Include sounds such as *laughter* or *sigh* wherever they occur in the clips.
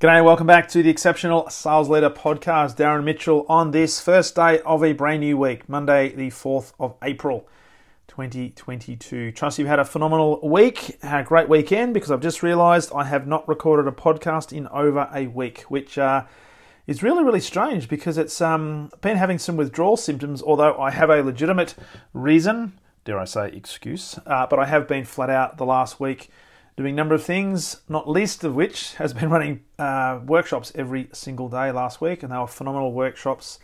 G'day, welcome back to the Exceptional Sales Leader Podcast. Darren Mitchell on this first day of a brand new week, Monday, the 4th of April, 2022. Trust you've had a phenomenal week, had a great weekend because I've just realized I have not recorded a podcast in over a week, which uh, is really, really strange because it's um, been having some withdrawal symptoms, although I have a legitimate reason, dare I say, excuse, uh, but I have been flat out the last week doing a number of things, not least of which has been *laughs* running uh, workshops every single day last week, and they were phenomenal workshops,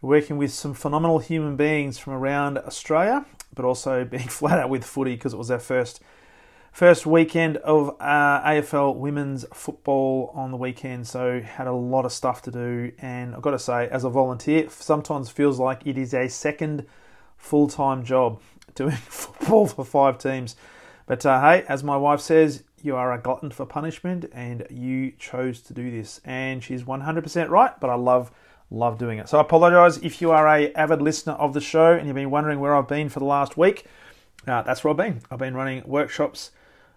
working with some phenomenal human beings from around Australia, but also *laughs* being flat out with footy because it was our first first weekend of uh, AFL women's football on the weekend, so had a lot of stuff to do. And I've got to say, as a volunteer, sometimes feels like it is a second full time job *laughs* doing football for five teams. But uh, hey, as my wife says, you are a glutton for punishment and you chose to do this. And she's 100% right, but I love love doing it. So I apologize if you are a avid listener of the show and you've been wondering where I've been for the last week. Uh, that's where I've been. I've been running workshops,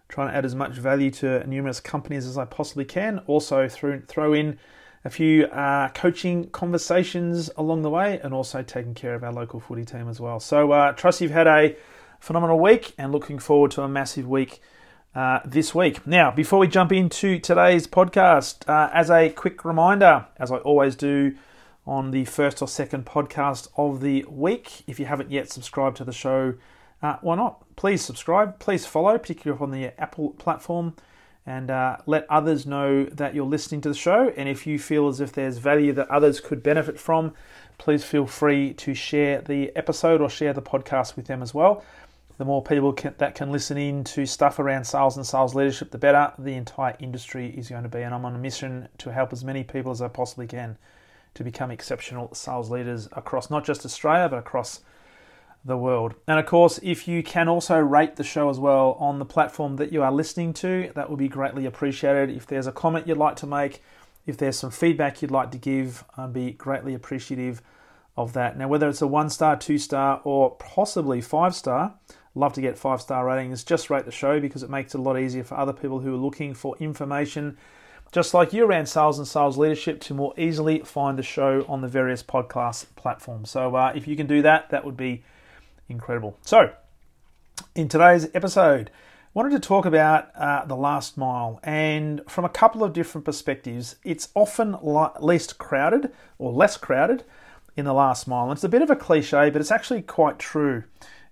trying to add as much value to numerous companies as I possibly can. Also through, throw in a few uh, coaching conversations along the way and also taking care of our local footy team as well. So uh, trust you've had a phenomenal week and looking forward to a massive week uh, this week. Now, before we jump into today's podcast, uh, as a quick reminder, as I always do on the first or second podcast of the week, if you haven't yet subscribed to the show, uh, why not? Please subscribe, please follow, particularly on the Apple platform, and uh, let others know that you're listening to the show. And if you feel as if there's value that others could benefit from, please feel free to share the episode or share the podcast with them as well the more people can, that can listen in to stuff around sales and sales leadership, the better the entire industry is going to be. And I'm on a mission to help as many people as I possibly can to become exceptional sales leaders across not just Australia, but across the world. And of course, if you can also rate the show as well on the platform that you are listening to, that would be greatly appreciated. If there's a comment you'd like to make, if there's some feedback you'd like to give, I'd be greatly appreciative of that. Now, whether it's a one star, two star, or possibly five star, Love to get five star ratings. Just rate the show because it makes it a lot easier for other people who are looking for information, just like you around sales and sales leadership, to more easily find the show on the various podcast platforms. So uh, if you can do that, that would be incredible. So, in today's episode, I wanted to talk about uh, the last mile, and from a couple of different perspectives, it's often least crowded or less crowded in the last mile. And it's a bit of a cliche, but it's actually quite true.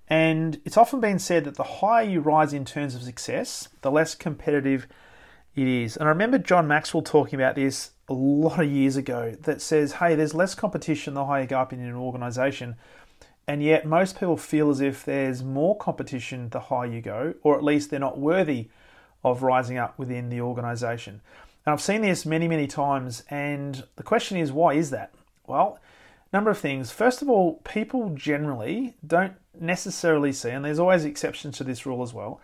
And it's often been said that the higher you rise in terms of success, the less competitive it is. And I remember John Maxwell talking about this a lot of years ago that says, hey, there's less competition the higher you go up in an organization. And yet, most people feel as if there's more competition the higher you go, or at least they're not worthy of rising up within the organization. And I've seen this many, many times. And the question is, why is that? Well, number of things. First of all, people generally don't necessarily see, and there's always exceptions to this rule as well.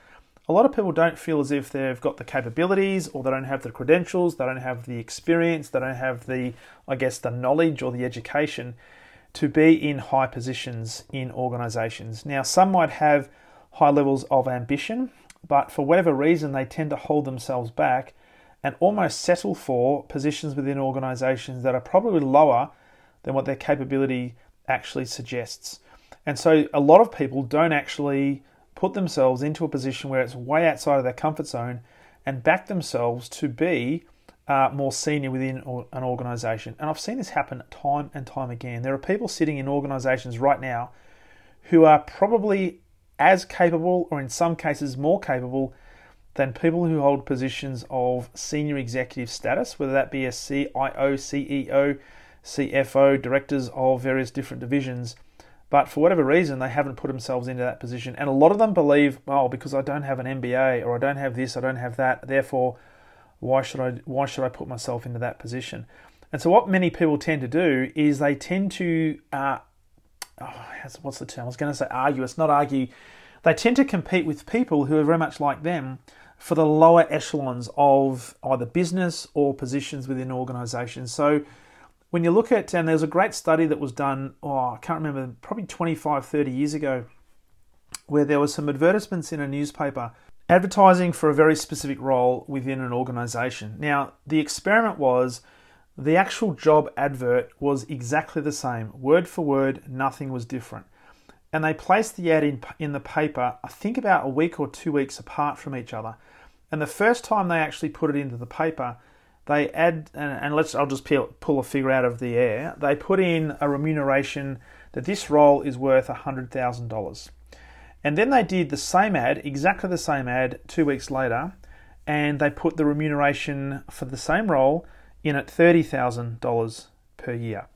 A lot of people don't feel as if they've got the capabilities or they don't have the credentials, they don't have the experience, they don't have the, I guess, the knowledge or the education to be in high positions in organizations. Now, some might have high levels of ambition, but for whatever reason, they tend to hold themselves back and almost settle for positions within organizations that are probably lower than what their capability actually suggests. And so a lot of people don't actually put themselves into a position where it's way outside of their comfort zone and back themselves to be uh, more senior within an organization. And I've seen this happen time and time again. There are people sitting in organizations right now who are probably as capable, or in some cases more capable, than people who hold positions of senior executive status, whether that be a CIO, CEO, CFO, directors of various different divisions. But for whatever reason, they haven't put themselves into that position. And a lot of them believe, oh, because I don't have an MBA or I don't have this, I don't have that, therefore, why should I why should I put myself into that position? And so, what many people tend to do is they tend to uh, oh, what's the term? I was going to say argue. It's not argue. They tend to compete with people who are very much like them for the lower echelons of either business or positions within organisations. So when you look at, and there's a great study that was done, oh, I can't remember, probably 25, 30 years ago, where there were some advertisements in a newspaper advertising for a very specific role within an organisation. Now, the experiment was the actual job advert was exactly the same, word for word, nothing was different. And they placed the ad in, in the paper, I think about a week or two weeks apart from each other. And the first time they actually put it into the paper, they add, and, and let's, I'll just pull, pull a figure out of the air. They put in a remuneration that this role is worth $100,000. And then they did the same ad, exactly the same ad, two weeks later, and they put the remuneration for the same role in at $30,000 per year.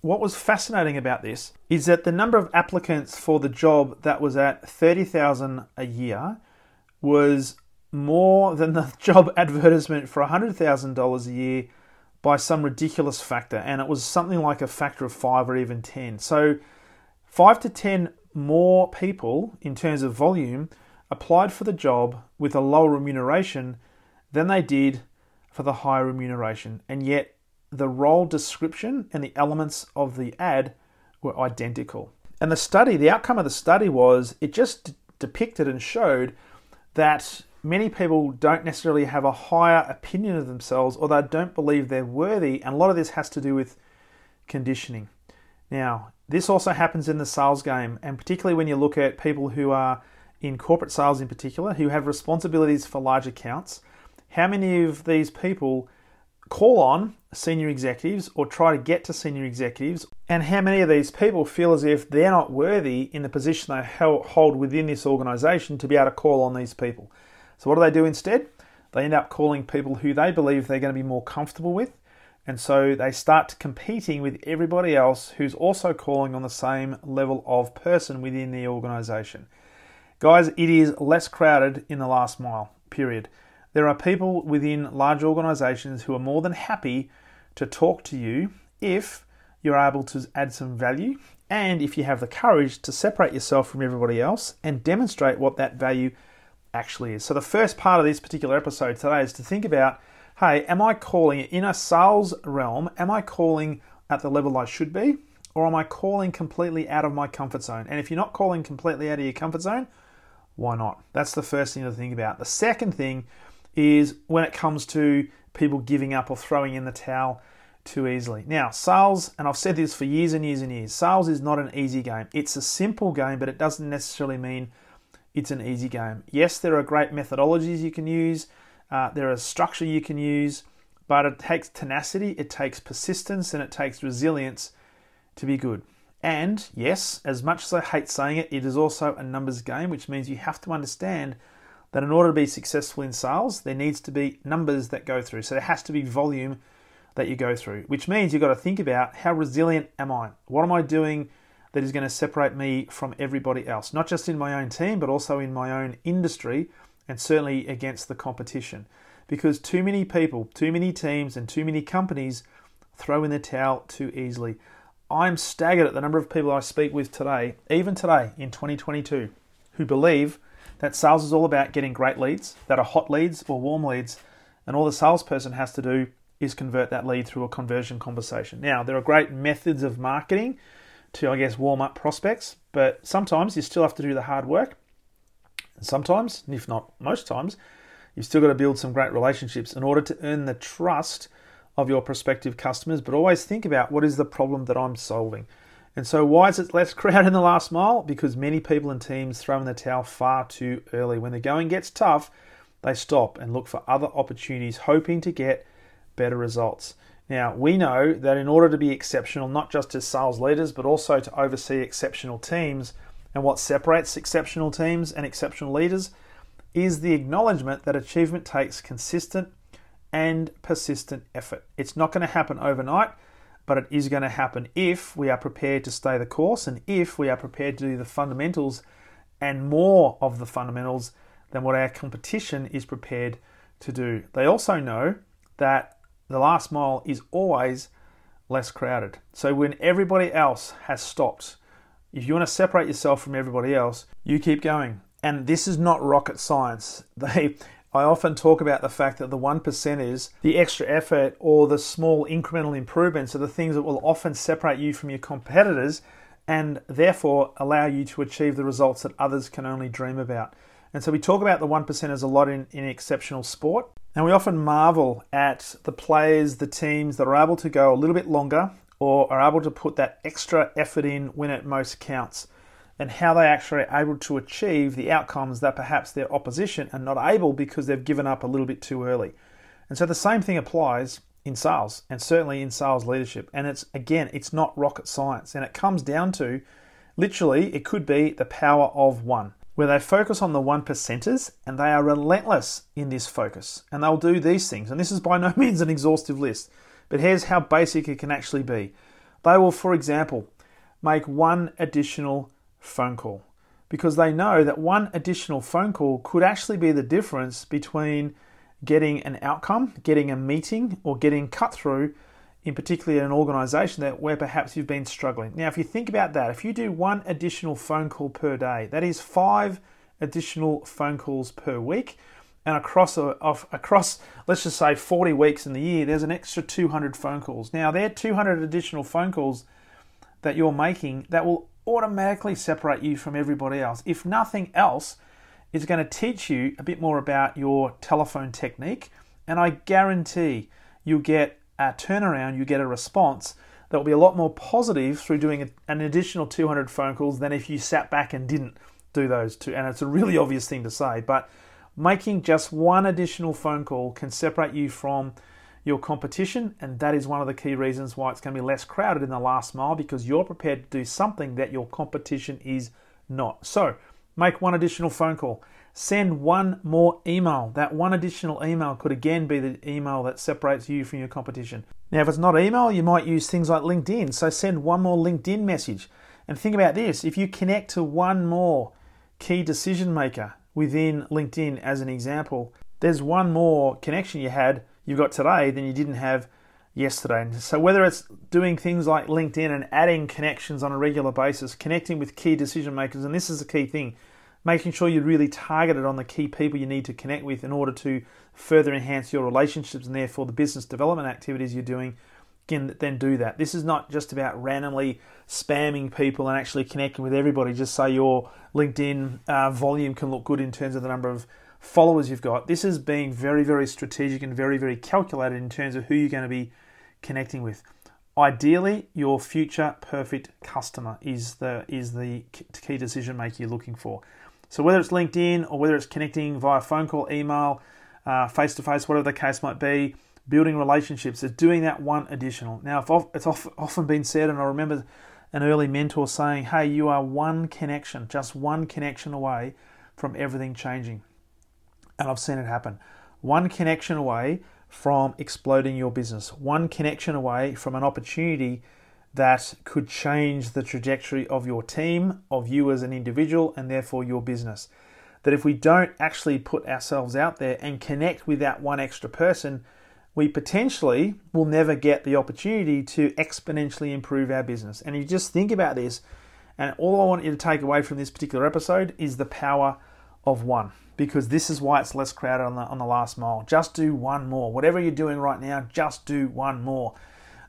What was fascinating about this is that the number of applicants for the job that was at 30,000 a year was more than the *laughs* job advertisement for $100,000 a year by some ridiculous factor and it was something like a factor of 5 or even 10. So 5 to 10 more people in terms of volume applied for the job with a lower remuneration than they did for the higher remuneration, and yet the role description and the elements of the ad were identical. And the study, the outcome of the study was it just depicted and showed that many people don't necessarily have a higher opinion of themselves or they don't believe they're worthy, and a lot of this has to do with conditioning. Now, this also happens in the sales game, and particularly when you look at people who are in corporate sales in particular, who have responsibilities for large accounts. How many of these people call on senior executives or try to get to senior executives? And how many of these people feel as if they're not worthy in the position they hold within this organization to be able to call on these people? So, what do they do instead? They end up calling people who they believe they're going to be more comfortable with and so they start competing with everybody else who's also calling on the same level of person within the organization. Guys, it is less crowded in the last mile, period. There are people within large organizations who are more than happy to talk to you if you're able to add some value and if you have the courage to separate yourself from everybody else and demonstrate what that value actually is. So, the first part of this particular episode today is to think about hey, am I calling in a sales realm? Am I calling at the level I should be? Or am I calling completely out of my comfort zone? And if you're not calling completely out of your comfort zone, why not? That's the first thing to think about. The second thing is when it comes to people giving up or throwing in the towel too easily. Now, sales, and I've said this for years and years and years, sales is not an easy game. It's a simple game, but it doesn't necessarily mean it's an easy game. Yes, there are great methodologies you can use. Uh, there is structure you can use, but it takes tenacity, it takes persistence, and it takes resilience to be good. And yes, as much as I hate saying it, it is also a numbers game, which means you have to understand that in order to be successful in sales, there needs to be numbers that go through. So there has to be volume that you go through, which means you've got to think about how resilient am I? What am I doing that is going to separate me from everybody else? Not just in my own team, but also in my own industry and certainly against the competition. Because too many people, too many teams, and too many companies throw in the towel too easily. I'm staggered at the number of people I speak with today, even today in 2022, who believe that sales is all about getting great leads that are hot leads or warm leads, and all the salesperson has to do is convert that lead through a conversion conversation. Now, there are great methods of marketing to, I guess, warm up prospects, but sometimes you still have to do the hard work. And sometimes, if not most times, you've still got to build some great relationships in order to earn the trust of your prospective customers. But always think about what is the problem that I'm solving. And so, why is it less *laughs* crowded in the last mile? Because many people and teams throw in the towel far too early. When the going gets tough, they stop and look for other opportunities, hoping to get better results. Now, we know that in order to be exceptional, not just as sales leaders, but also to oversee exceptional teams, and what separates exceptional teams and exceptional leaders is the acknowledgement that achievement takes consistent and persistent effort. It's not going to happen overnight, but it is going to happen if we are prepared to stay the course and if we are prepared to do the fundamentals and more of the fundamentals than what our competition is prepared to do. They also know that the last mile is always less crowded. So when everybody else has stopped If you want to separate yourself from everybody else, you keep going. And this is not rocket science. *laughs* They I often talk about the fact that the one percenters, the extra effort or the small incremental improvements are the things that will often separate you from your competitors and therefore allow you to achieve the results that others can only dream about. And so we talk about the one percenters a lot in, in exceptional sport. And we often marvel at the players, the teams that are able to go a little bit longer or are able to put that extra effort in when it most counts and how they actually are able to achieve the outcomes that perhaps their opposition are not able because they've given up a little bit too early. And so the same thing applies in sales and certainly in sales leadership. And it's again, it's not rocket science. And it comes down to literally, it could be the power of one, where they focus on the one percenters and they are relentless in this focus. And they'll do these things. And this is by no *laughs* means an exhaustive list, but here's how basic it can actually be. They will, for example, make one additional phone call because they know that one additional phone call could actually be the difference between getting an outcome, getting a meeting, or getting cut through, in particularly an organization that where perhaps you've been struggling. Now, if you think about that, if you do one additional phone call per day, that is five additional phone calls per week. And across a, off, across let's just say 40 weeks in the year, there's an extra 200 phone calls. Now, there are 200 additional phone calls that you're making that will automatically separate you from everybody else. If nothing else, it's going to teach you a bit more about your telephone technique, and I guarantee you'll get a turnaround, you get a response that will be a lot more positive through doing an additional 200 phone calls than if you sat back and didn't do those two. And it's a really obvious thing to say, but making just one additional phone call can separate you from your competition, and that is one of the key reasons why it's going to be less crowded in the last mile because you're prepared to do something that your competition is not. So, make one additional phone call. Send one more email. That one additional email could again be the email that separates you from your competition. Now, if it's not email, you might use things like LinkedIn. So, send one more LinkedIn message. And think about this if you connect to one more key decision maker within LinkedIn, as an example, there's one more connection you had you've got today than you didn't have yesterday. And so whether it's doing things like LinkedIn and adding connections on a regular basis, connecting with key decision makers, and this is the key thing, making sure you're really targeted on the key people you need to connect with in order to further enhance your relationships and therefore the business development activities you're doing can then do that. This is not just about randomly spamming people and actually connecting with everybody. Just so your LinkedIn uh, volume can look good in terms of the number of followers you've got. This is being very, very strategic and very, very calculated in terms of who you're going to be connecting with. Ideally, your future perfect customer is the is the key decision maker you're looking for. So whether it's LinkedIn or whether it's connecting via phone call, email, face to face, whatever the case might be, building relationships is doing that one additional. Now, it's often been said, and I remember an early mentor saying, "Hey, you are one connection, just one connection away from everything changing." and I've seen it happen. One connection away from exploding your business, one connection away from an opportunity that could change the trajectory of your team, of you as an individual, and therefore your business. That if we don't actually put ourselves out there and connect with that one extra person, we potentially will never get the opportunity to exponentially improve our business. And you just think about this, and all I want you to take away from this particular episode is the power of one because this is why it's less crowded on the, on the last mile. Just do one more. Whatever you're doing right now, just do one more.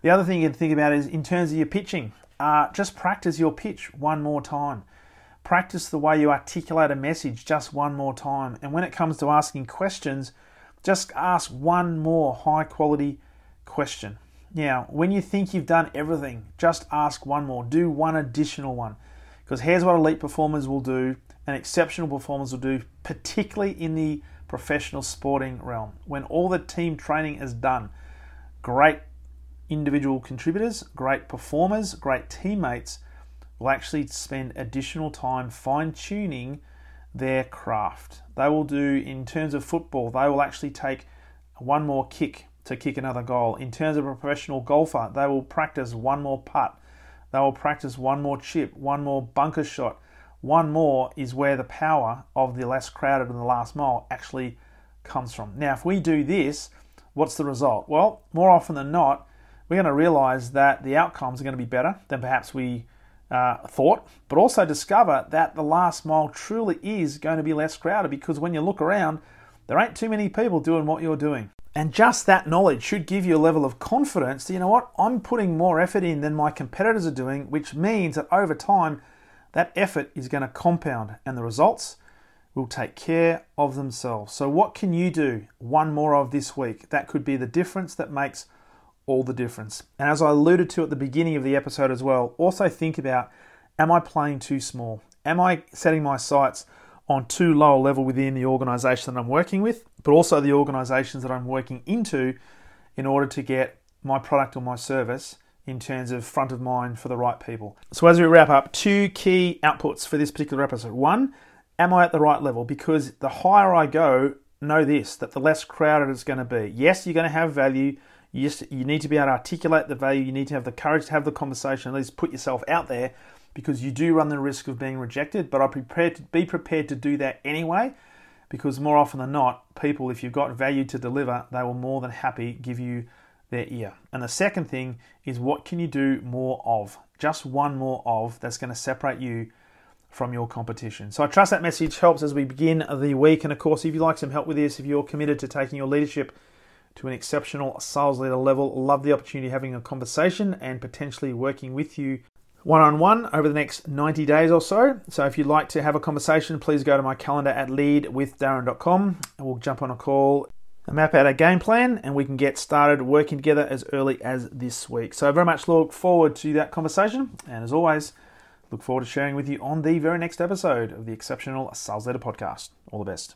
The other thing you can think about is in terms of your pitching, uh, just practice your pitch one more time. Practice the way you articulate a message just one more time. And when it comes to asking questions, just ask one more high quality question. Now, when you think you've done everything, just ask one more. Do one additional one. Because here's what elite performers will do and exceptional performers will do, particularly in the professional sporting realm. When all the team training is done, great individual contributors, great performers, great teammates will actually spend additional time fine tuning their craft. They will do, in terms of football, they will actually take one more kick to kick another goal. In terms of a professional golfer, they will practice one more putt. They will practice one more chip, one more bunker shot one more is where the power of the less crowded and the last mile actually comes from. Now, if we do this, what's the result? Well, more often than not, we're going to realize that the outcomes are going to be better than perhaps we uh, thought, but also discover that the last mile truly is going to be less crowded because when you look around, there ain't too many people doing what you're doing. And just that knowledge should give you a level of confidence that, you know what, I'm putting more effort in than my competitors are doing, which means that over time, that effort is going to compound and the results will take care of themselves. So, what can you do one more of this week? That could be the difference that makes all the difference. And as I alluded to at the beginning of the episode as well, also think about am I playing too small? Am I setting my sights on too low a level within the organization that I'm working with, but also the organizations that I'm working into in order to get my product or my service in terms of front of mind for the right people. So, as we wrap up, two key outputs for this particular episode. One, am I at the right level? Because the higher I go, know this that the less crowded it's going to be. Yes, you're going to have value. You, you need to be able to articulate the value. You need to have the courage to have the conversation, at least put yourself out there because you do run the risk of being rejected. But I prepared to be prepared to do that anyway because more often than not, people, if you've got value to deliver, they will more than happy give you their ear. And the second thing is what can you do more of? Just one more of that's going to separate you from your competition. So I trust that message helps as we begin the week. And of course, if you'd like some help with this, if you're committed to taking your leadership to an exceptional sales leader level, love the opportunity of having a conversation and potentially working with you one on one over the next 90 days or so. So if you'd like to have a conversation, please go to my calendar at leadwithdarren.com and we'll jump on a call and map out a game plan and we can get started working together as early as this week. So I very much look forward to that conversation and as always, look forward to sharing with you on the very next episode of the Exceptional Sales Leader Podcast. All the best.